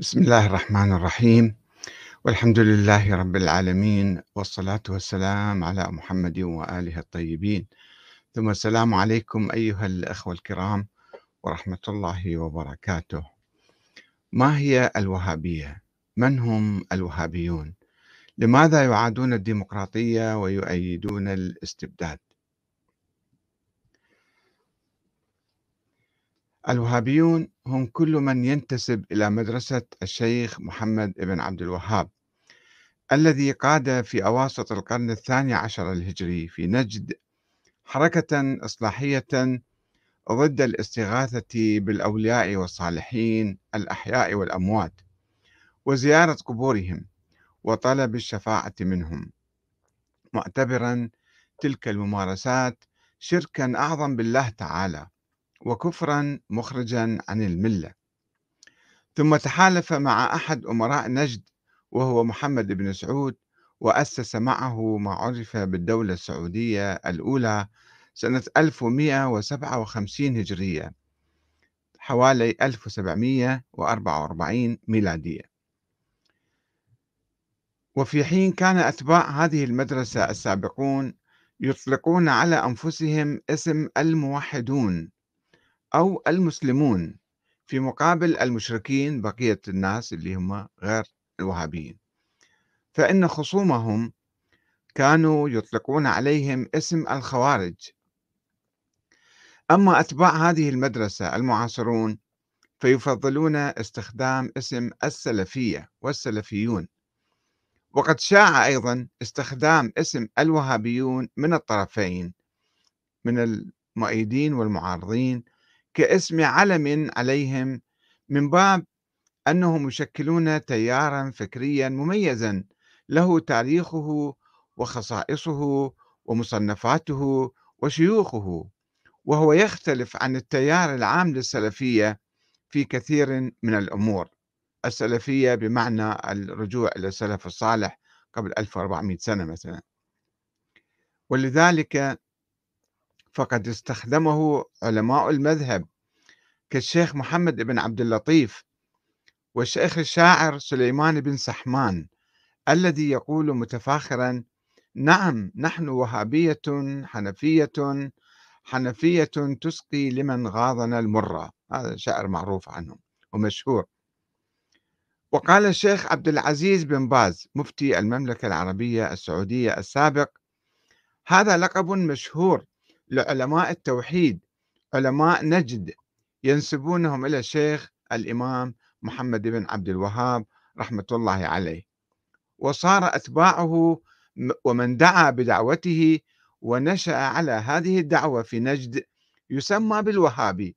بسم الله الرحمن الرحيم والحمد لله رب العالمين والصلاة والسلام على محمد وآله الطيبين ثم السلام عليكم أيها الأخوة الكرام ورحمة الله وبركاته ما هي الوهابية؟ من هم الوهابيون؟ لماذا يعادون الديمقراطية ويؤيدون الاستبداد؟ الوهابيون هم كل من ينتسب إلى مدرسة الشيخ محمد بن عبد الوهاب الذي قاد في أواسط القرن الثاني عشر الهجري في نجد حركة إصلاحية ضد الاستغاثة بالأولياء والصالحين الأحياء والأموات وزيارة قبورهم وطلب الشفاعة منهم. معتبرا تلك الممارسات شركا أعظم بالله تعالى. وكفرا مخرجا عن الملة. ثم تحالف مع أحد أمراء نجد وهو محمد بن سعود وأسس معه ما عرف بالدولة السعودية الأولى سنة 1157 هجرية حوالي 1744 ميلادية. وفي حين كان أتباع هذه المدرسة السابقون يطلقون على أنفسهم اسم الموحدون أو المسلمون في مقابل المشركين بقية الناس اللي هم غير الوهابيين. فإن خصومهم كانوا يطلقون عليهم اسم الخوارج. أما أتباع هذه المدرسة المعاصرون فيفضلون استخدام اسم السلفية والسلفيون. وقد شاع أيضا استخدام اسم الوهابيون من الطرفين من المؤيدين والمعارضين كاسم علم عليهم من باب أنهم يشكلون تيارا فكريا مميزا. له تاريخه وخصائصه ومصنفاته وشيوخه وهو يختلف عن التيار العام للسلفية في كثير من الأمور. السلفية بمعنى الرجوع إلى السلف الصالح قبل 1400 سنة مثلا. ولذلك فقد استخدمه علماء المذهب كالشيخ محمد بن عبد اللطيف والشيخ الشاعر سليمان بن سحمان الذي يقول متفاخرا نعم نحن وهابية حنفية حنفية تسقي لمن غاضنا المرة هذا شعر معروف عنه ومشهور. وقال الشيخ عبد العزيز بن باز مفتي المملكة العربية السعودية السابق هذا لقب مشهور لعلماء التوحيد علماء نجد ينسبونهم إلى الشيخ الإمام محمد بن عبد الوهاب رحمة الله عليه. وصار أتباعه ومن دعا بدعوته ونشأ على هذه الدعوة في نجد يسمى بالوهابي.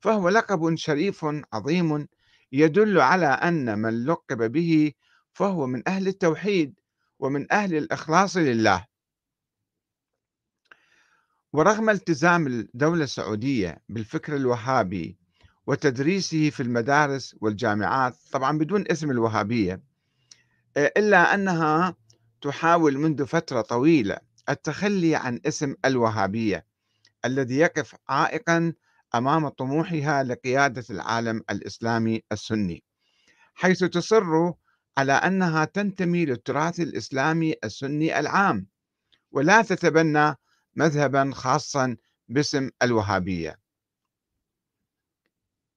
فهو لقب شريف عظيم يدل على أن من لقب به فهو من أهل التوحيد ومن أهل الإخلاص لله. ورغم التزام الدولة السعودية بالفكر الوهابي وتدريسه في المدارس والجامعات طبعا بدون اسم الوهابية آه، إلا أنها تحاول منذ فترة طويلة التخلي عن اسم الوهابية الذي يقف عائقا أمام طموحها لقيادة العالم الإسلامي السني حيث تصر على أنها تنتمي للتراث الإسلامي السني العام. ولا تتبنى مذهبا خاصا باسم الوهابية.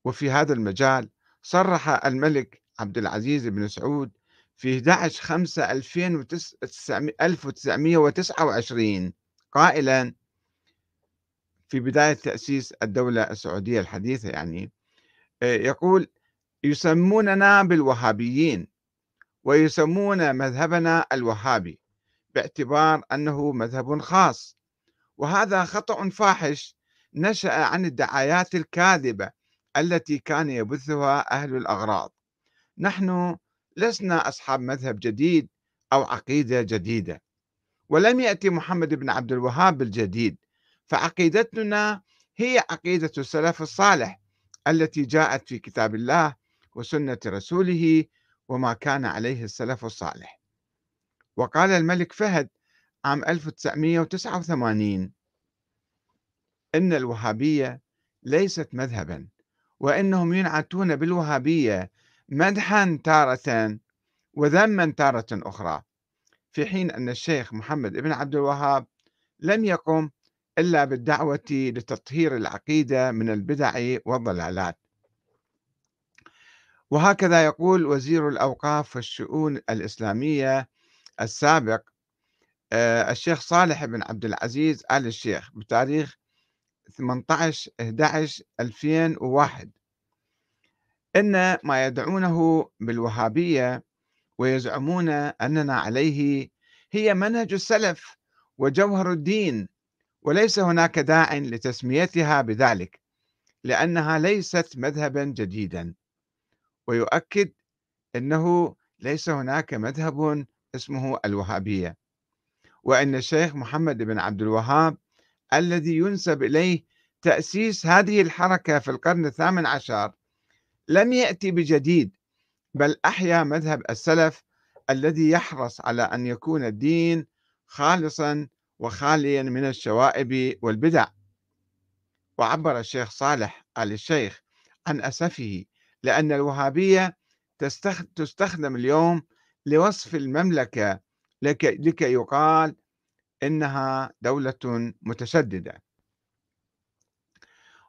وفي هذا المجال صرح الملك عبد العزيز بن سعود في 11 5 1929 قائلا في بداية تأسيس الدولة السعودية الحديثة يعني آه، يقول يسموننا بالوهابيين ويسمون مذهبنا الوهابي باعتبار أنه مذهب خاص وهذا خطأ فاحش نشأ عن الدعايات الكاذبة التي كان يبثها أهل الأغراض. نحن لسنا أصحاب مذهب جديد أو عقيدة جديدة ولم يأتي محمد بن عبد الوهاب بالجديد فعقيدتنا هي عقيدة السلف الصالح التي جاءت في كتاب الله وسنة رسوله وما كان عليه السلف الصالح. وقال الملك فهد عام 1989 إن الوهابية ليست مذهبا وإنهم ينعتون بالوهابية مدحا تارة وذما تارة أخرى في حين أن الشيخ محمد بن عبد الوهاب لم يقم إلا بالدعوة لتطهير العقيدة من البدع والضلالات. وهكذا يقول وزير الأوقاف والشؤون الإسلامية السابق الشيخ صالح بن عبد العزيز آل الشيخ بتاريخ 18 11 2001 إن ما يدعونه بالوهابية ويزعمون أننا عليه هي منهج السلف وجوهر الدين وليس هناك داع لتسميتها بذلك لأنها ليست مذهبا جديدا. ويؤكد أنه ليس هناك مذهب اسمه الوهابية. وأن الشيخ محمد بن عبد الوهاب الذي ينسب إليه تأسيس هذه الحركة في القرن الثامن عشر لم يأتي بجديد بل أحيا مذهب السلف الذي يحرص على أن يكون الدين خالصا وخاليا من الشوائب والبدع. وعبر الشيخ صالح آل الشيخ عن أسفه لأن الوهابية تستخدم اليوم لوصف المملكة لكي يقال إنها دولة متشددة.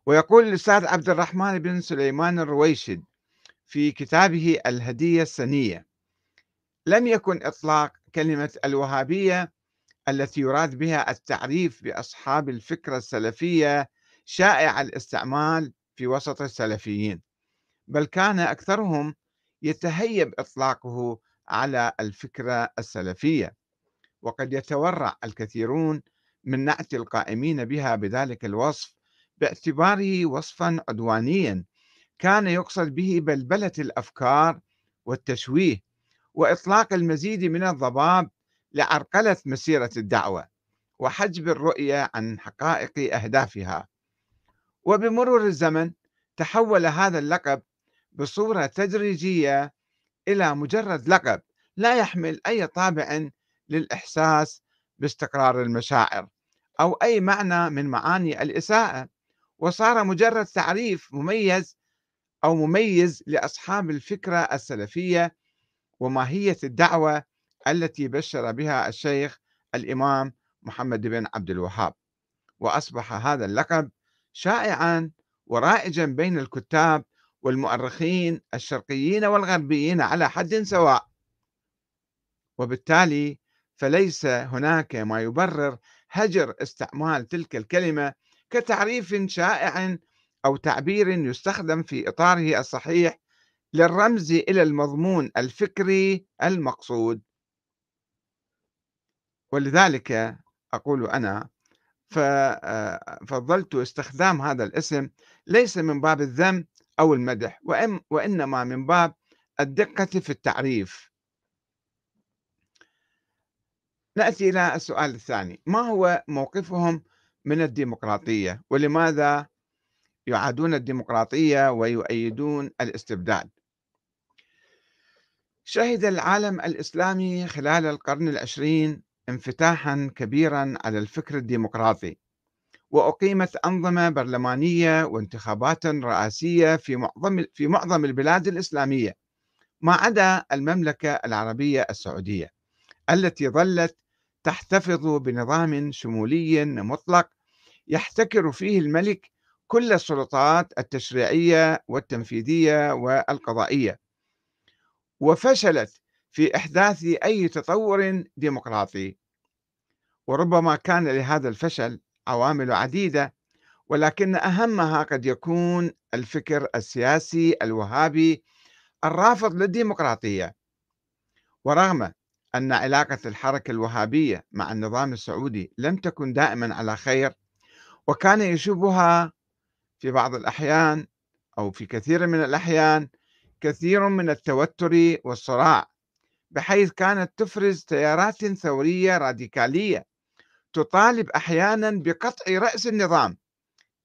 ويقول الأستاذ عبد الرحمن بن سليمان الرويشد في كتابه الهدية السنية لم يكن إطلاق كلمة الوهابية التي يراد بها التعريف بأصحاب الفكرة السلفية شائع الاستعمال في وسط السلفيين بل كان أكثرهم يتهيب إطلاقه على الفكرة السلفية. وقد يتورع الكثيرون من نعت القائمين بها بذلك الوصف باعتباره وصفا عدوانيا كان يقصد به بلبلة الأفكار والتشويه وإطلاق المزيد من الضباب لعرقلة مسيرة الدعوة وحجب الرؤية عن حقائق أهدافها. وبمرور الزمن تحول هذا اللقب بصورة تدريجية إلى مجرد لقب لا يحمل أي طابع للإحساس باستقرار المشاعر أو أي معنى من معاني الإساءة وصار مجرد تعريف مميز أو مميز لأصحاب الفكرة السلفية وماهية الدعوة التي بشر بها الشيخ الإمام محمد بن عبد الوهاب. وأصبح هذا اللقب شائعا ورائجا بين الكتاب والمؤرخين الشرقيين والغربيين على حد سواء. وبالتالي فليس هناك ما يبرر هجر استعمال تلك الكلمة كتعريف شائع أو تعبير يستخدم في إطاره الصحيح للرمز إلى المضمون الفكري المقصود. ولذلك أقول أنا ففضلت استخدام هذا الاسم ليس من باب الذم أو المدح وإنما من باب الدقة في التعريف. نأتي إلى السؤال الثاني ما هو موقفهم من الديمقراطية؟ ولماذا يعادون الديمقراطية ويؤيدون الاستبداد؟ شهد العالم الإسلامي خلال القرن العشرين انفتاحا كبيرا على الفكر الديمقراطي. وأقيمت أنظمة برلمانية وانتخابات رئاسية في معظم في معظم البلاد الإسلامية ما عدا المملكة العربية السعودية التي ظلت تحتفظ بنظام شمولي مطلق يحتكر فيه الملك كل السلطات التشريعية والتنفيذية والقضائية. وفشلت في إحداث أي تطور ديمقراطي. وربما كان لهذا الفشل عوامل عديدة ولكن أهمها قد يكون الفكر السياسي الوهابي الرافض للديمقراطية. ورغم أن علاقة الحركة الوهابية مع النظام السعودي لم تكن دائما على خير وكان يشوبها في بعض الأحيان أو في كثير من الأحيان كثير من التوتر والصراع بحيث كانت تفرز تيارات ثورية راديكالية تطالب أحيانا بقطع رأس النظام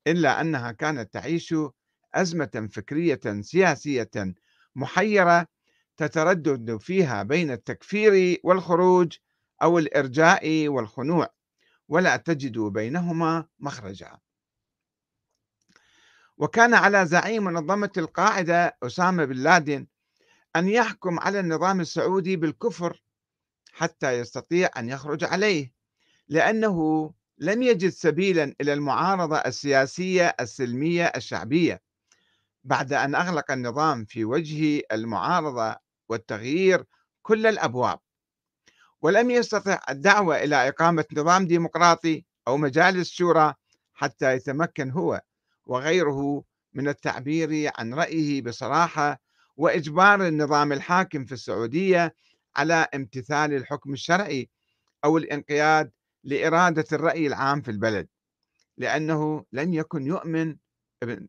إلا أنها كانت تعيش أزمة فكرية سياسية محيرة تتردد فيها بين التكفير والخروج أو الإرجاء والخنوع ولا تجد بينهما مخرجا. وكان على زعيم منظمة القاعدة أسامة بن لادن أن يحكم على النظام السعودي بالكفر حتى يستطيع أن يخرج عليه. لأنه لم يجد سبيلا إلى المعارضة السياسية السلمية الشعبية. بعد أن أغلق النظام في وجه المعارضة والتغيير كل الأبواب. ولم يستطع الدعوة إلى إقامة نظام ديمقراطي أو مجالس شورى حتى يتمكن هو وغيره من التعبير عن رأيه بصراحة وإجبار النظام الحاكم في السعودية على امتثال الحكم الشرعي أو الانقياد لإرادة الرأي العام في البلد لأنه لم يكن يؤمن ابن,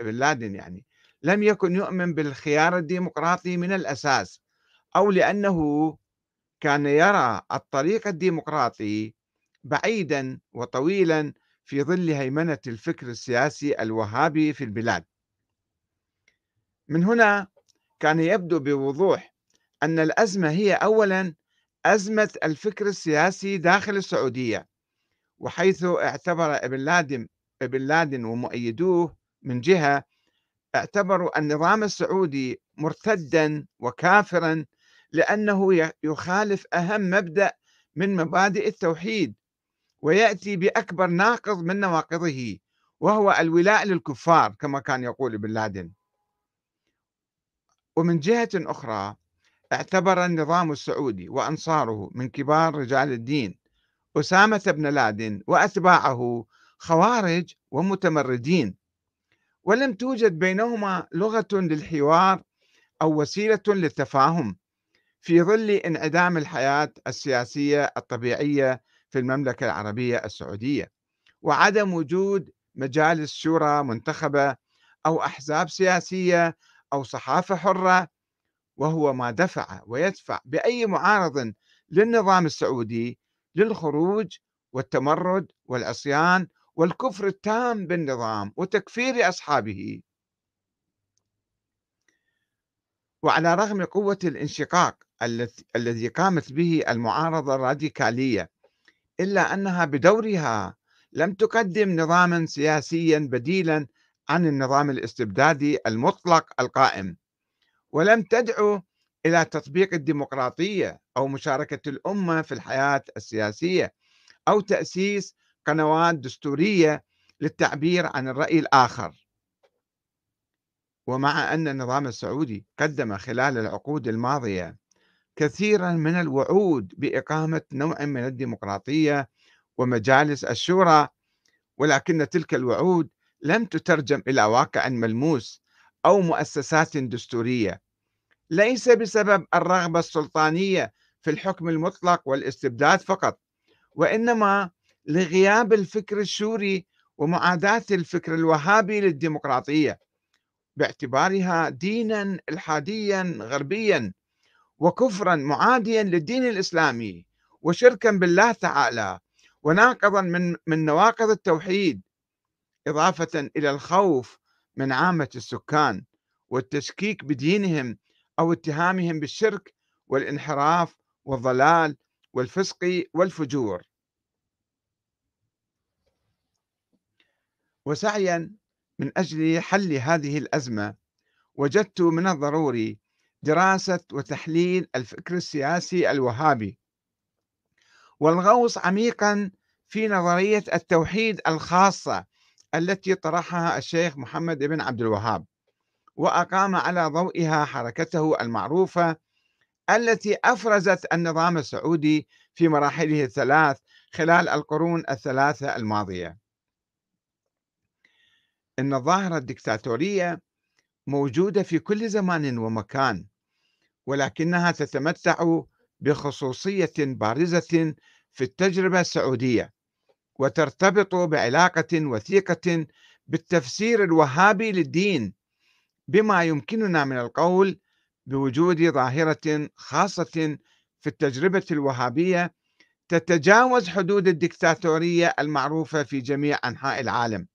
لادن يعني لم يكن يؤمن بالخيار الديمقراطي من الأساس أو لأنه كان يرى الطريق الديمقراطي بعيدا وطويلا في ظل هيمنة الفكر السياسي الوهابي في البلاد. من هنا كان يبدو بوضوح أن الأزمة هي أولا أزمة الفكر السياسي داخل السعودية وحيث اعتبر ابن لادن ابن لادن ومؤيدوه من جهة اعتبروا النظام السعودي مرتدا وكافرا لأنه يخالف أهم مبدأ من مبادئ التوحيد ويأتي بأكبر ناقض من نواقضه وهو الولاء للكفار كما كان يقول ابن لادن. ومن جهة أخرى اعتبر النظام السعودي وأنصاره من كبار رجال الدين أسامة بن لادن وأتباعه خوارج ومتمردين. ولم توجد بينهما لغة للحوار أو وسيلة للتفاهم في ظل انعدام الحياة السياسية الطبيعية في المملكة العربية السعودية وعدم وجود مجالس شورى منتخبة أو أحزاب سياسية أو صحافة حرة وهو ما دفع ويدفع بأي معارض للنظام السعودي للخروج والتمرد والعصيان والكفر التام بالنظام وتكفير أصحابه. وعلى رغم قوة الانشقاق الذي قامت به المعارضة الراديكالية إلا أنها بدورها لم تقدم نظاما سياسيا بديلا عن النظام الاستبدادي المطلق القائم. ولم تدعو إلى تطبيق الديمقراطية أو مشاركة الأمة في الحياة السياسية أو تأسيس قنوات دستورية للتعبير عن الرأي الآخر. ومع أن النظام السعودي قدم خلال العقود الماضية كثيرا من الوعود بإقامة نوع من الديمقراطية ومجالس الشورى ولكن تلك الوعود لم تترجم إلى واقع ملموس أو مؤسسات دستورية ليس بسبب الرغبة السلطانية في الحكم المطلق والاستبداد فقط وإنما لغياب الفكر الشوري ومعاداة الفكر الوهابي للديمقراطية باعتبارها دينا الحاديا غربيا وكفرا معاديا للدين الإسلامي وشركا بالله تعالى وناقضا من من نواقض التوحيد إضافة إلى الخوف من عامة السكان والتشكيك بدينهم أو اتهامهم بالشرك والانحراف والضلال والفسق والفجور. وسعيا من أجل حل هذه الأزمة وجدت من الضروري دراسة وتحليل الفكر السياسي الوهابي. والغوص عميقا في نظرية التوحيد الخاصة التي طرحها الشيخ محمد بن عبد الوهاب. وأقام على ضوئها حركته المعروفة التي أفرزت النظام السعودي في مراحله الثلاث خلال القرون الثلاثة الماضية. إن الظاهرة الدكتاتورية موجودة في كل زمان ومكان ولكنها تتمتع بخصوصية بارزة في التجربة السعودية وترتبط بعلاقة وثيقة بالتفسير الوهابي للدين بما يمكننا من القول بوجود ظاهرة خاصة في التجربة الوهابية تتجاوز حدود الدكتاتورية المعروفة في جميع أنحاء العالم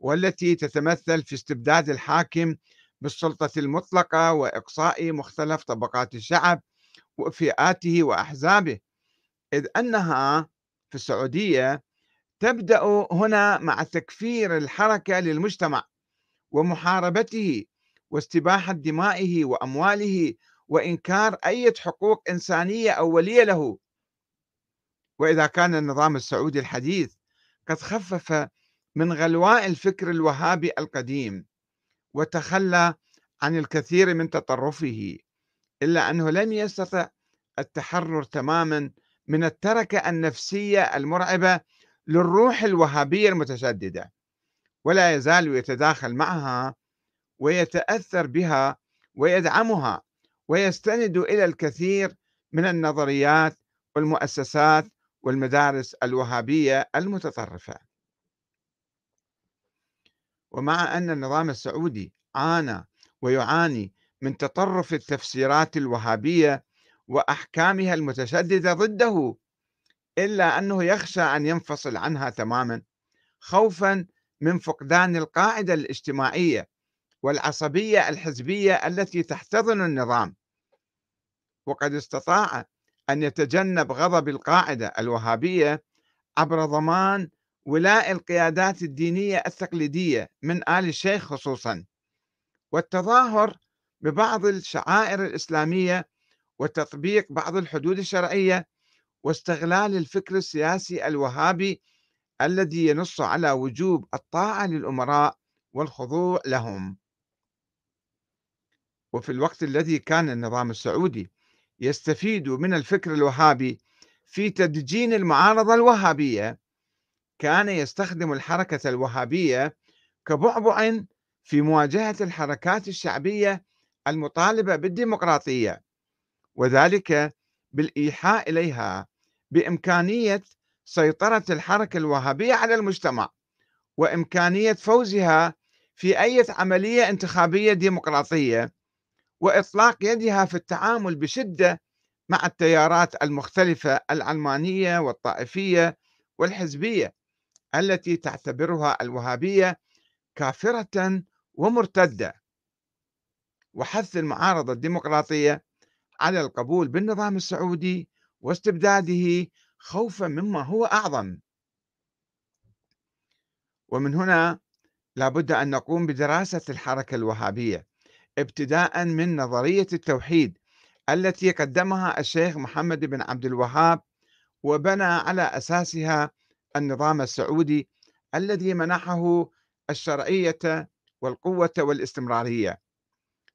والتي تتمثل في استبداد الحاكم بالسلطة المطلقة وإقصاء مختلف طبقات الشعب وفئاته وأحزابه. إذ أنها في السعودية تبدأ هنا مع تكفير الحركة للمجتمع ومحاربته واستباحة دمائه وأمواله وإنكار أي حقوق إنسانية أولية له. وإذا كان النظام السعودي الحديث قد خفف من غلواء الفكر الوهابي القديم وتخلى عن الكثير من تطرفه إلا أنه لم يستطع التحرر تماما من التركة النفسية المرعبة للروح الوهابية المتشددة ولا يزال يتداخل معها ويتأثر بها ويدعمها ويستند إلى الكثير من النظريات والمؤسسات والمدارس الوهابية المتطرفة. ومع أن النظام السعودي عانى ويعاني من تطرف التفسيرات الوهابية وأحكامها المتشددة ضده إلا أنه يخشى أن ينفصل عنها تماما خوفا من فقدان القاعدة الاجتماعية والعصبية الحزبية التي تحتضن النظام. وقد استطاع أن يتجنب غضب القاعدة الوهابية عبر ضمان ولاء القيادات الدينية التقليدية من آل الشيخ خصوصا. والتظاهر ببعض الشعائر الإسلامية وتطبيق بعض الحدود الشرعية واستغلال الفكر السياسي الوهابي الذي ينص على وجوب الطاعة للأمراء والخضوع لهم. وفي الوقت الذي كان النظام السعودي يستفيد من الفكر الوهابي في تدجين المعارضة الوهابية كان يستخدم الحركة الوهابية كبعبع في مواجهة الحركات الشعبية المطالبة بالديمقراطية وذلك بالإيحاء إليها بإمكانية سيطرة الحركة الوهابية على المجتمع وإمكانية فوزها في أي عملية انتخابية ديمقراطية. وإطلاق يدها في التعامل بشدة مع التيارات المختلفة العلمانية والطائفية والحزبية التي تعتبرها الوهابية كافرة ومرتدة. وحث المعارضة الديمقراطية على القبول بالنظام السعودي واستبداده خوفا مما هو أعظم. ومن هنا لابد أن نقوم بدراسة الحركة الوهابية. ابتداء من نظرية التوحيد التي قدمها الشيخ محمد بن عبد الوهاب وبنى على أساسها النظام السعودي الذي منحه الشرعية والقوة والاستمرارية.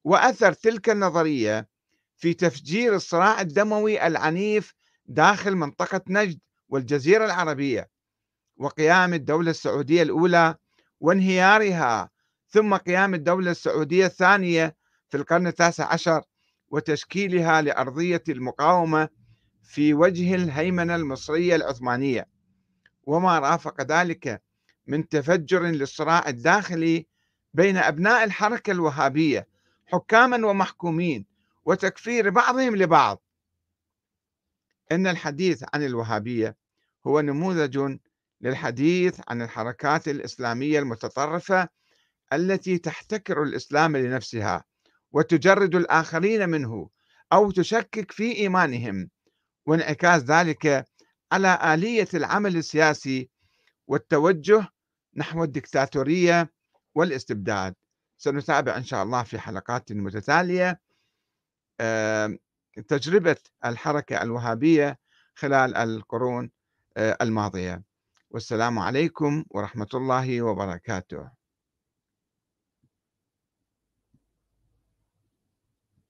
وأثر تلك النظرية في تفجير الصراع الدموي العنيف داخل منطقة نجد والجزيرة العربية وقيام الدولة السعودية الأولى وانهيارها ثم قيام الدولة السعودية الثانية في القرن التاسع عشر وتشكيلها لأرضية المقاومة في وجه الهيمنة المصرية العثمانية. وما رافق ذلك من تفجر للصراع الداخلي بين أبناء الحركة الوهابية حكاما ومحكومين وتكفير بعضهم لبعض. إن الحديث عن الوهابية هو نموذج للحديث عن الحركات الإسلامية المتطرفة التي تحتكر الإسلام لنفسها وتجرد الآخرين منه أو تشكك في إيمانهم وانعكاس ذلك على آلية العمل السياسي والتوجه نحو الدكتاتورية والاستبداد. سنتابع إن شاء الله في حلقات متتالية تجربة الحركة الوهابية خلال القرون الماضية. والسلام عليكم ورحمة الله وبركاته.